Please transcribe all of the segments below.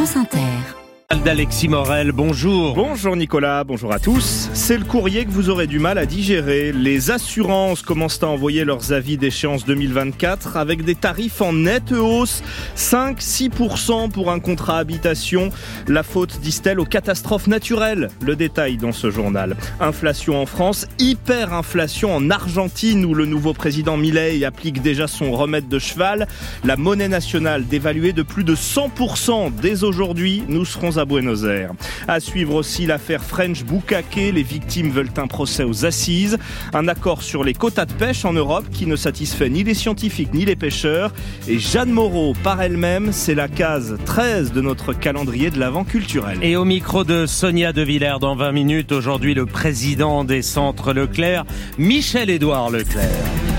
France Inter d'Alexis Morel, bonjour. Bonjour Nicolas, bonjour à tous. C'est le courrier que vous aurez du mal à digérer. Les assurances commencent à envoyer leurs avis d'échéance 2024 avec des tarifs en nette hausse, 5-6% pour un contrat habitation. La faute, disent-elles, aux catastrophes naturelles. Le détail dans ce journal. Inflation en France, hyperinflation en Argentine où le nouveau président Milei applique déjà son remède de cheval. La monnaie nationale dévaluée de plus de 100% dès aujourd'hui. Nous serons à Buenos Aires. À suivre aussi l'affaire French Bukake. Les victimes veulent un procès aux assises. Un accord sur les quotas de pêche en Europe qui ne satisfait ni les scientifiques ni les pêcheurs. Et Jeanne Moreau, par elle-même, c'est la case 13 de notre calendrier de l'avant culturel. Et au micro de Sonia De Villers dans 20 minutes, aujourd'hui le président des centres Leclerc, Michel-Édouard Leclerc.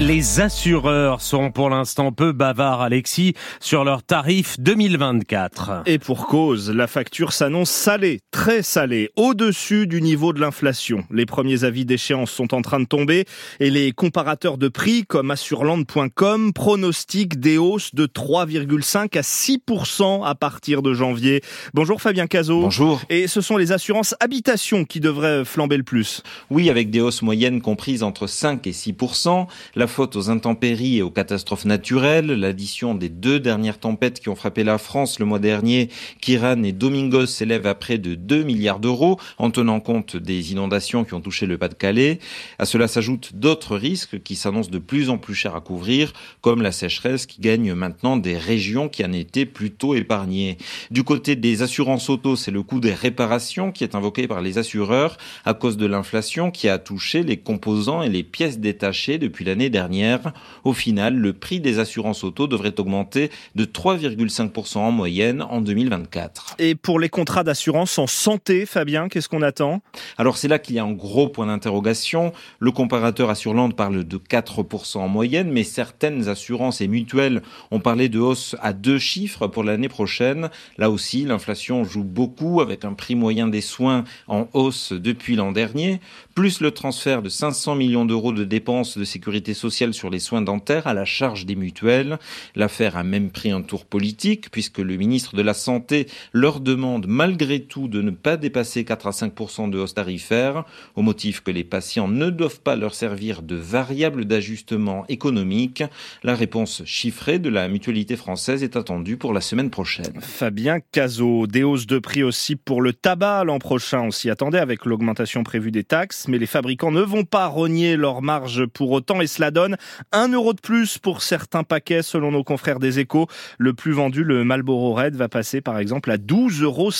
Les assureurs sont pour l'instant peu bavards, Alexis, sur leurs tarifs 2024. Et pour cause, la facture s'annonce salée, très salée, au-dessus du niveau de l'inflation. Les premiers avis d'échéance sont en train de tomber et les comparateurs de prix comme assurland.com pronostiquent des hausses de 3,5 à 6% à partir de janvier. Bonjour Fabien Cazot. Bonjour. Et ce sont les assurances habitation qui devraient flamber le plus. Oui, avec des hausses moyennes comprises entre 5 et 6% la faute aux intempéries et aux catastrophes naturelles, l'addition des deux dernières tempêtes qui ont frappé la France le mois dernier, Kiran et Domingos, s'élève à près de 2 milliards d'euros en tenant compte des inondations qui ont touché le Pas-de-Calais. À cela s'ajoutent d'autres risques qui s'annoncent de plus en plus chers à couvrir, comme la sécheresse qui gagne maintenant des régions qui en étaient plutôt épargnées. Du côté des assurances auto, c'est le coût des réparations qui est invoqué par les assureurs à cause de l'inflation qui a touché les composants et les pièces détachées depuis depuis l'année dernière. Au final, le prix des assurances auto devrait augmenter de 3,5% en moyenne en 2024. Et pour les contrats d'assurance en santé, Fabien, qu'est-ce qu'on attend? Alors c'est là qu'il y a un gros point d'interrogation. Le comparateur Assurland parle de 4% en moyenne, mais certaines assurances et mutuelles ont parlé de hausse à deux chiffres pour l'année prochaine. Là aussi, l'inflation joue beaucoup avec un prix moyen des soins en hausse depuis l'an dernier, plus le transfert de 500 millions d'euros de dépenses de sécurité sociale sur les soins dentaires à la charge des mutuelles. L'affaire a même pris un tour politique puisque le ministre de la Santé leur demande malgré tout de ne pas dépasser 4 à 5% de hausse tarifaire au motif que les patients ne doivent pas leur servir de variable d'ajustement économique. La réponse chiffrée de la mutualité française est attendue pour la semaine prochaine. Fabien Cazot, des hausses de prix aussi pour le tabac l'an prochain. On s'y attendait avec l'augmentation prévue des taxes, mais les fabricants ne vont pas rogner leur marge pour autant et cela donne un euro de plus pour certains paquets selon nos confrères des échos. Le plus vendu, le Marlboro Red, va passer par exemple à 12,50 euros.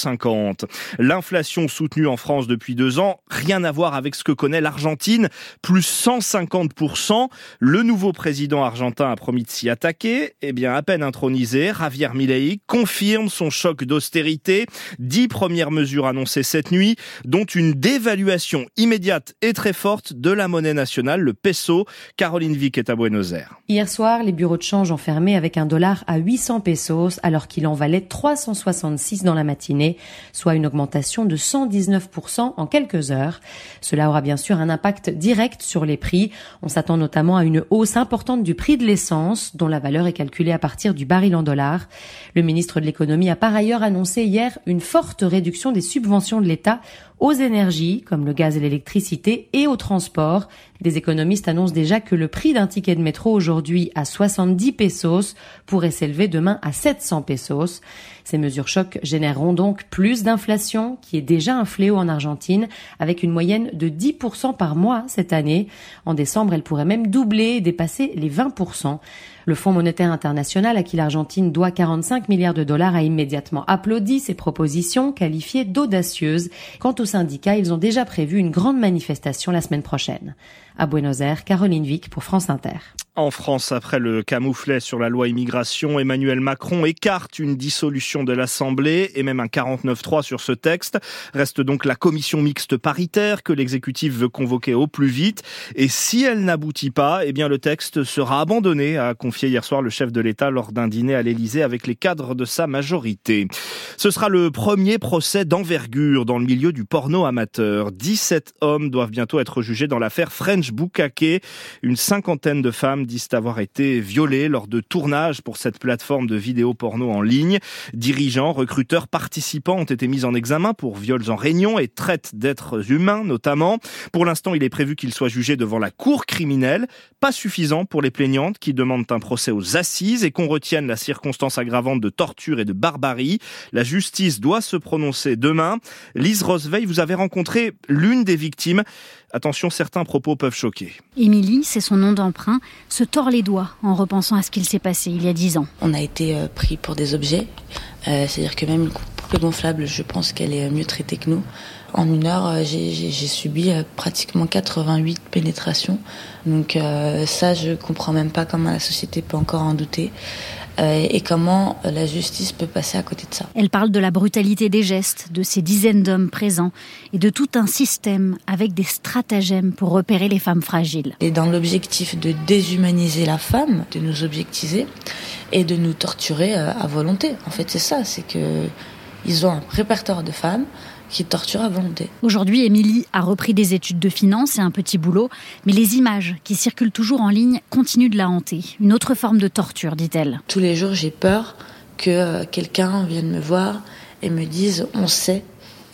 L'inflation soutenue en France depuis deux ans, rien à voir avec ce que connaît l'Argentine, plus 150%. Le nouveau président argentin a promis de s'y attaquer. Eh bien, à peine intronisé, Javier Milei confirme son choc d'austérité. Dix premières mesures annoncées cette nuit, dont une dévaluation immédiate et très forte de la monnaie nationale, le peso. Caroline Vic est à Buenos Aires. Hier soir, les bureaux de change ont fermé avec un dollar à 800 pesos alors qu'il en valait 366 dans la matinée, soit une augmentation de 119% en quelques heures. Cela aura bien sûr un impact direct sur les prix. On s'attend notamment à une hausse importante du prix de l'essence, dont la valeur est calculée à partir du baril en dollars. Le ministre de l'économie a par ailleurs annoncé hier une forte réduction des subventions de l'État aux énergies, comme le gaz et l'électricité, et au transport. Des économistes annoncent déjà que le prix d'un ticket de métro aujourd'hui à 70 pesos pourrait s'élever demain à 700 pesos. Ces mesures chocs généreront donc plus d'inflation, qui est déjà un fléau en Argentine, avec une moyenne de 10% par mois cette année. En décembre, elle pourrait même doubler et dépasser les 20%. Le Fonds monétaire international, à qui l'Argentine doit 45 milliards de dollars, a immédiatement applaudi ces propositions, qualifiées d'audacieuses. Quant aux syndicats, ils ont déjà prévu une grande manifestation la semaine prochaine. À Buenos Aires, Caroline Vic pour France Inter. En France, après le camouflet sur la loi immigration, Emmanuel Macron écarte une dissolution de l'Assemblée et même un 49-3 sur ce texte. Reste donc la commission mixte paritaire que l'exécutif veut convoquer au plus vite. Et si elle n'aboutit pas, eh bien le texte sera abandonné, a confié hier soir le chef de l'État lors d'un dîner à l'Élysée avec les cadres de sa majorité. Ce sera le premier procès d'envergure dans le milieu du porno amateur. 17 hommes doivent bientôt être jugés dans l'affaire French Bukake. Une cinquantaine de femmes disent avoir été violées lors de tournages pour cette plateforme de vidéos porno en ligne. Dirigeants, recruteurs, participants ont été mis en examen pour viols en réunion et traite d'êtres humains notamment. Pour l'instant, il est prévu qu'ils soient jugés devant la cour criminelle. Pas suffisant pour les plaignantes qui demandent un procès aux assises et qu'on retienne la circonstance aggravante de torture et de barbarie. La justice doit se prononcer demain. Lise Roseveil, vous avez rencontré l'une des victimes. Attention, certains propos peuvent choquer. Émilie, c'est son nom d'emprunt, se tord les doigts en repensant à ce qu'il s'est passé il y a dix ans. On a été euh, pris pour des objets, euh, c'est-à-dire que même une poupée gonflable, je pense qu'elle est mieux traitée que nous. En une heure, euh, j'ai subi pratiquement 88 pénétrations. Donc ça, je comprends même pas comment la société peut encore en douter. Euh, et comment euh, la justice peut passer à côté de ça. Elle parle de la brutalité des gestes, de ces dizaines d'hommes présents et de tout un système avec des stratagèmes pour repérer les femmes fragiles. Et dans l'objectif de déshumaniser la femme, de nous objectiver et de nous torturer euh, à volonté. En fait, c'est ça, c'est que ils ont un répertoire de femmes qui torture à volonté. Aujourd'hui, Émilie a repris des études de finance et un petit boulot, mais les images qui circulent toujours en ligne continuent de la hanter. Une autre forme de torture, dit-elle. Tous les jours, j'ai peur que euh, quelqu'un vienne me voir et me dise on sait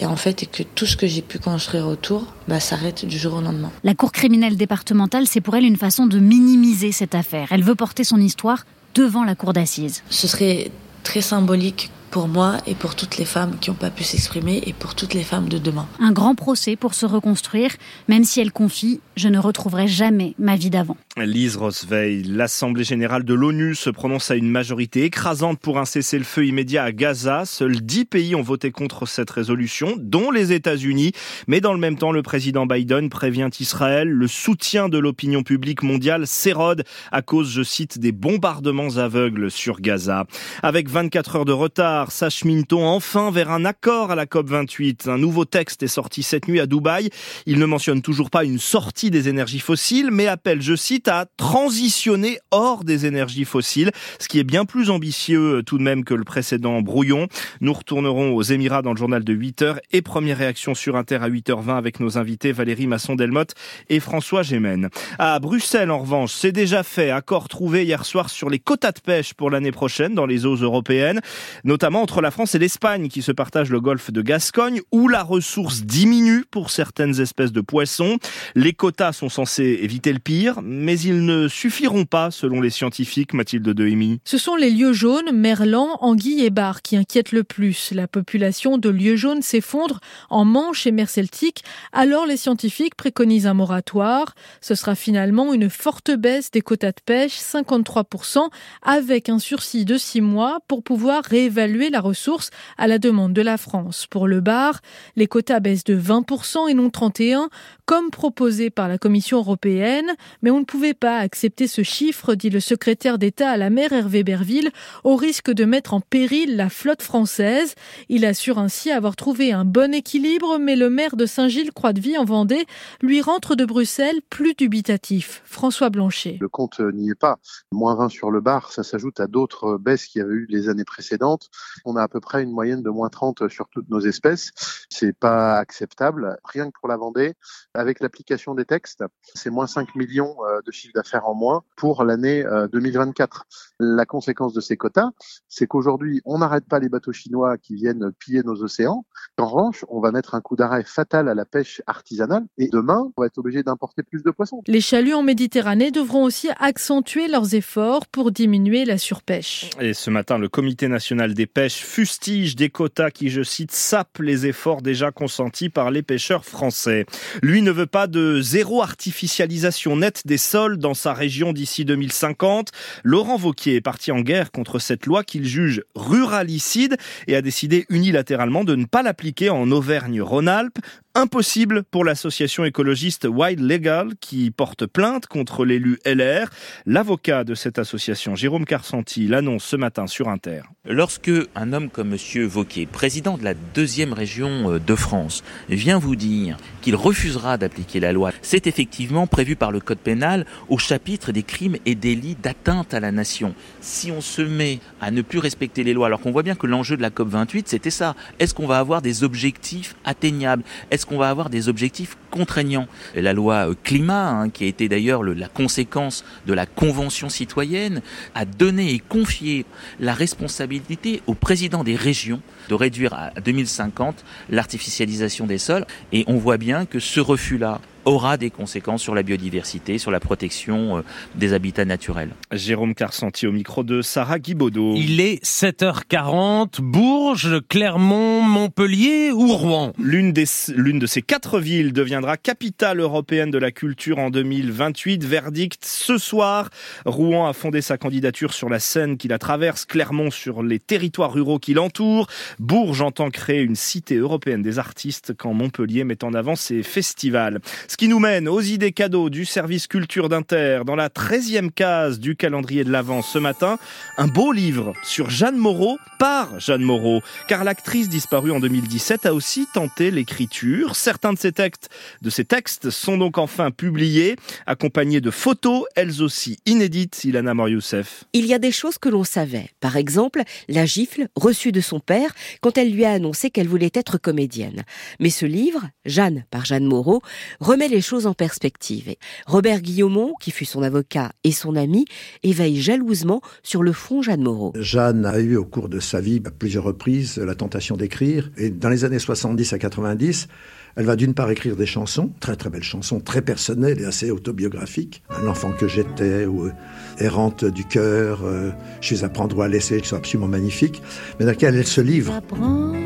et en fait et que tout ce que j'ai pu construire autour bah, s'arrête du jour au lendemain. La Cour criminelle départementale, c'est pour elle une façon de minimiser cette affaire. Elle veut porter son histoire devant la cour d'assises. Ce serait très symbolique pour moi et pour toutes les femmes qui n'ont pas pu s'exprimer et pour toutes les femmes de demain. Un grand procès pour se reconstruire, même si elle confie Je ne retrouverai jamais ma vie d'avant. Lise Rosveil, l'Assemblée générale de l'ONU se prononce à une majorité écrasante pour un cessez-le-feu immédiat à Gaza. Seuls dix pays ont voté contre cette résolution, dont les États-Unis. Mais dans le même temps, le président Biden prévient Israël. Le soutien de l'opinion publique mondiale s'érode à cause, je cite, des bombardements aveugles sur Gaza. Avec 24 heures de retard, s'achemine-t-on enfin vers un accord à la COP28 Un nouveau texte est sorti cette nuit à Dubaï. Il ne mentionne toujours pas une sortie des énergies fossiles, mais appelle, je cite, à transitionner hors des énergies fossiles, ce qui est bien plus ambitieux euh, tout de même que le précédent brouillon. Nous retournerons aux Émirats dans le journal de 8h et première réaction sur Inter à 8h20 avec nos invités Valérie Masson-Delmotte et François Gémen. À Bruxelles, en revanche, c'est déjà fait. Accord trouvé hier soir sur les quotas de pêche pour l'année prochaine dans les eaux européennes, notamment entre la France et l'Espagne qui se partagent le golfe de Gascogne où la ressource diminue pour certaines espèces de poissons. Les quotas sont censés éviter le pire, mais ils ne suffiront pas selon les scientifiques, Mathilde Dehemi. Ce sont les lieux jaunes, merlans, anguilles et bars qui inquiètent le plus. La population de lieux jaunes s'effondre en Manche et mer Celtique, alors les scientifiques préconisent un moratoire. Ce sera finalement une forte baisse des quotas de pêche, 53%, avec un sursis de 6 mois pour pouvoir réévaluer la ressource à la demande de la France. Pour le bar, les quotas baissent de 20% et non 31%, comme proposé par la Commission européenne, mais on ne pouvait pas accepter ce chiffre, dit le secrétaire d'État à la mer Hervé Berville, au risque de mettre en péril la flotte française. Il assure ainsi avoir trouvé un bon équilibre, mais le maire de Saint-Gilles-Croix-de-Vie en Vendée lui rentre de Bruxelles plus dubitatif. François Blanchet. Le compte n'y est pas. Moins 20 sur le bar, ça s'ajoute à d'autres baisses qu'il y avait eu les années précédentes. On a à peu près une moyenne de moins 30 sur toutes nos espèces. C'est pas acceptable. Rien que pour la Vendée, avec l'application des textes, c'est moins 5 millions euh, de chiffre d'affaires en moins pour l'année 2024. Euh, la conséquence de ces quotas, c'est qu'aujourd'hui, on n'arrête pas les bateaux chinois qui viennent piller nos océans. En revanche, on va mettre un coup d'arrêt fatal à la pêche artisanale et demain, on va être obligé d'importer plus de poissons. Les chaluts en Méditerranée devront aussi accentuer leurs efforts pour diminuer la surpêche. Et ce matin, le Comité national des pêches fustige des quotas qui, je cite, sapent les efforts déjà consentis par les pêcheurs français. Lui ne veut pas de zéro artificialisation nette des sols dans sa région d'ici 2050. Laurent Vauquier est parti en guerre contre cette loi qu'il juge ruralicide et a décidé unilatéralement de ne pas l'appliquer en Auvergne-Rhône-Alpes. Impossible pour l'association écologiste Wild Legal qui porte plainte contre l'élu LR. L'avocat de cette association, Jérôme Carsanti, l'annonce ce matin sur Inter. Lorsque un homme comme Monsieur Vauquier, président de la deuxième région euh, de France, vient vous dire qu'il refusera d'appliquer la loi, c'est effectivement prévu par le code pénal au chapitre des crimes et délits d'atteinte à la nation. Si on se met à ne plus respecter les lois, alors qu'on voit bien que l'enjeu de la COP 28, c'était ça. Est-ce qu'on va avoir des objectifs atteignables? Est-ce qu'on va avoir des objectifs contraignants La loi euh, climat, hein, qui a été d'ailleurs la conséquence de la Convention citoyenne, a donné et confié la responsabilité au président des régions de réduire à 2050 l'artificialisation des sols. Et on voit bien que ce refus-là aura des conséquences sur la biodiversité, sur la protection euh, des habitats naturels. Jérôme Carsanti au micro de Sarah Guibaudot. Il est 7h40, Bourges, Clermont, Montpellier ou Rouen? L'une de ces quatre villes deviendra capitale européenne de la culture en 2028. Verdict ce soir. Rouen a fondé sa candidature sur la Seine qui la traverse, Clermont sur les territoires ruraux qui l'entourent. Bourges entend créer une cité européenne des artistes quand Montpellier met en avant ses festivals. Ce qui nous mène aux idées cadeaux du service culture d'Inter. Dans la 13e case du calendrier de l'Avent ce matin, un beau livre sur Jeanne Moreau par Jeanne Moreau. Car l'actrice disparue en 2017 a aussi tenté l'écriture. Certains de ces textes, de ces textes sont donc enfin publiés, accompagnés de photos, elles aussi inédites, Ilana Morioussef. Il y a des choses que l'on savait. Par exemple, la gifle reçue de son père quand elle lui a annoncé qu'elle voulait être comédienne. Mais ce livre, Jeanne par Jeanne Moreau, remet les choses en perspective. Robert Guillaumont, qui fut son avocat et son ami, éveille jalousement sur le fond Jeanne Moreau. Jeanne a eu au cours de sa vie à plusieurs reprises la tentation d'écrire. Et dans les années 70 à 90, elle va d'une part écrire des chansons, très très belles chansons, très personnelles et assez autobiographiques. L'enfant que j'étais, ou euh, Errante du cœur, euh, Je suis à prendre ou à laisser, qui sont absolument magnifiques, mais dans lesquelles elle se livre. Apprendre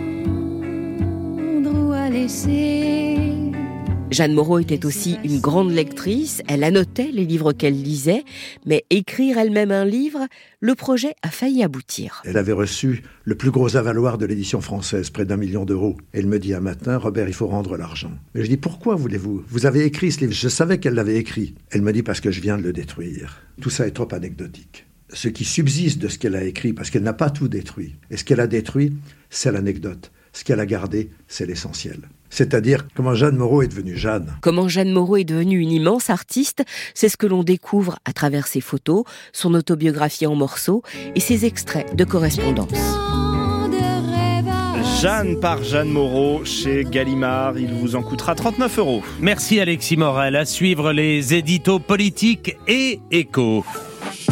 ou à laisser Jeanne Moreau était aussi une grande lectrice, elle annotait les livres qu'elle lisait, mais écrire elle-même un livre, le projet a failli aboutir. Elle avait reçu le plus gros avaloir de l'édition française, près d'un million d'euros. Elle me dit un matin, Robert, il faut rendre l'argent. Mais je dis, pourquoi voulez-vous? Vous avez écrit ce livre, je savais qu'elle l'avait écrit. Elle me dit, parce que je viens de le détruire. Tout ça est trop anecdotique. Ce qui subsiste de ce qu'elle a écrit, parce qu'elle n'a pas tout détruit, et ce qu'elle a détruit, c'est l'anecdote. Ce qu'elle a gardé, c'est l'essentiel c'est-à-dire comment Jeanne Moreau est devenue Jeanne. Comment Jeanne Moreau est devenue une immense artiste, c'est ce que l'on découvre à travers ses photos, son autobiographie en morceaux et ses extraits de correspondance. Jeanne par Jeanne Moreau chez Gallimard. Il vous en coûtera 39 euros. Merci Alexis Morel. À suivre les éditos politiques et échos.